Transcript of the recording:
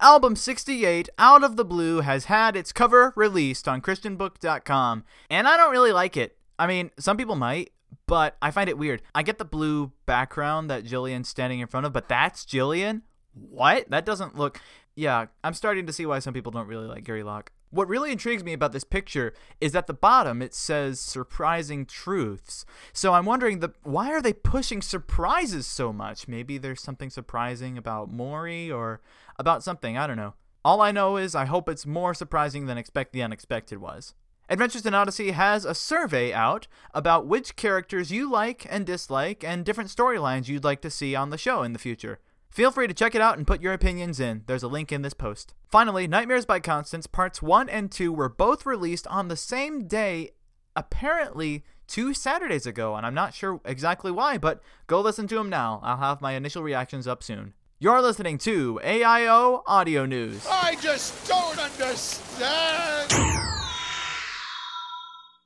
Album 68, Out of the Blue, has had its cover released on ChristianBook.com, and I don't really like it. I mean, some people might, but I find it weird. I get the blue background that Jillian's standing in front of, but that's Jillian? What? That doesn't look. Yeah, I'm starting to see why some people don't really like Gary Locke. What really intrigues me about this picture is at the bottom it says surprising truths. So I'm wondering the why are they pushing surprises so much? Maybe there's something surprising about Maury or about something, I don't know. All I know is I hope it's more surprising than Expect the Unexpected was. Adventures in Odyssey has a survey out about which characters you like and dislike and different storylines you'd like to see on the show in the future. Feel free to check it out and put your opinions in. There's a link in this post. Finally, Nightmares by Constance parts 1 and 2 were both released on the same day, apparently two Saturdays ago, and I'm not sure exactly why, but go listen to them now. I'll have my initial reactions up soon. You're listening to AIO Audio News. I just don't understand.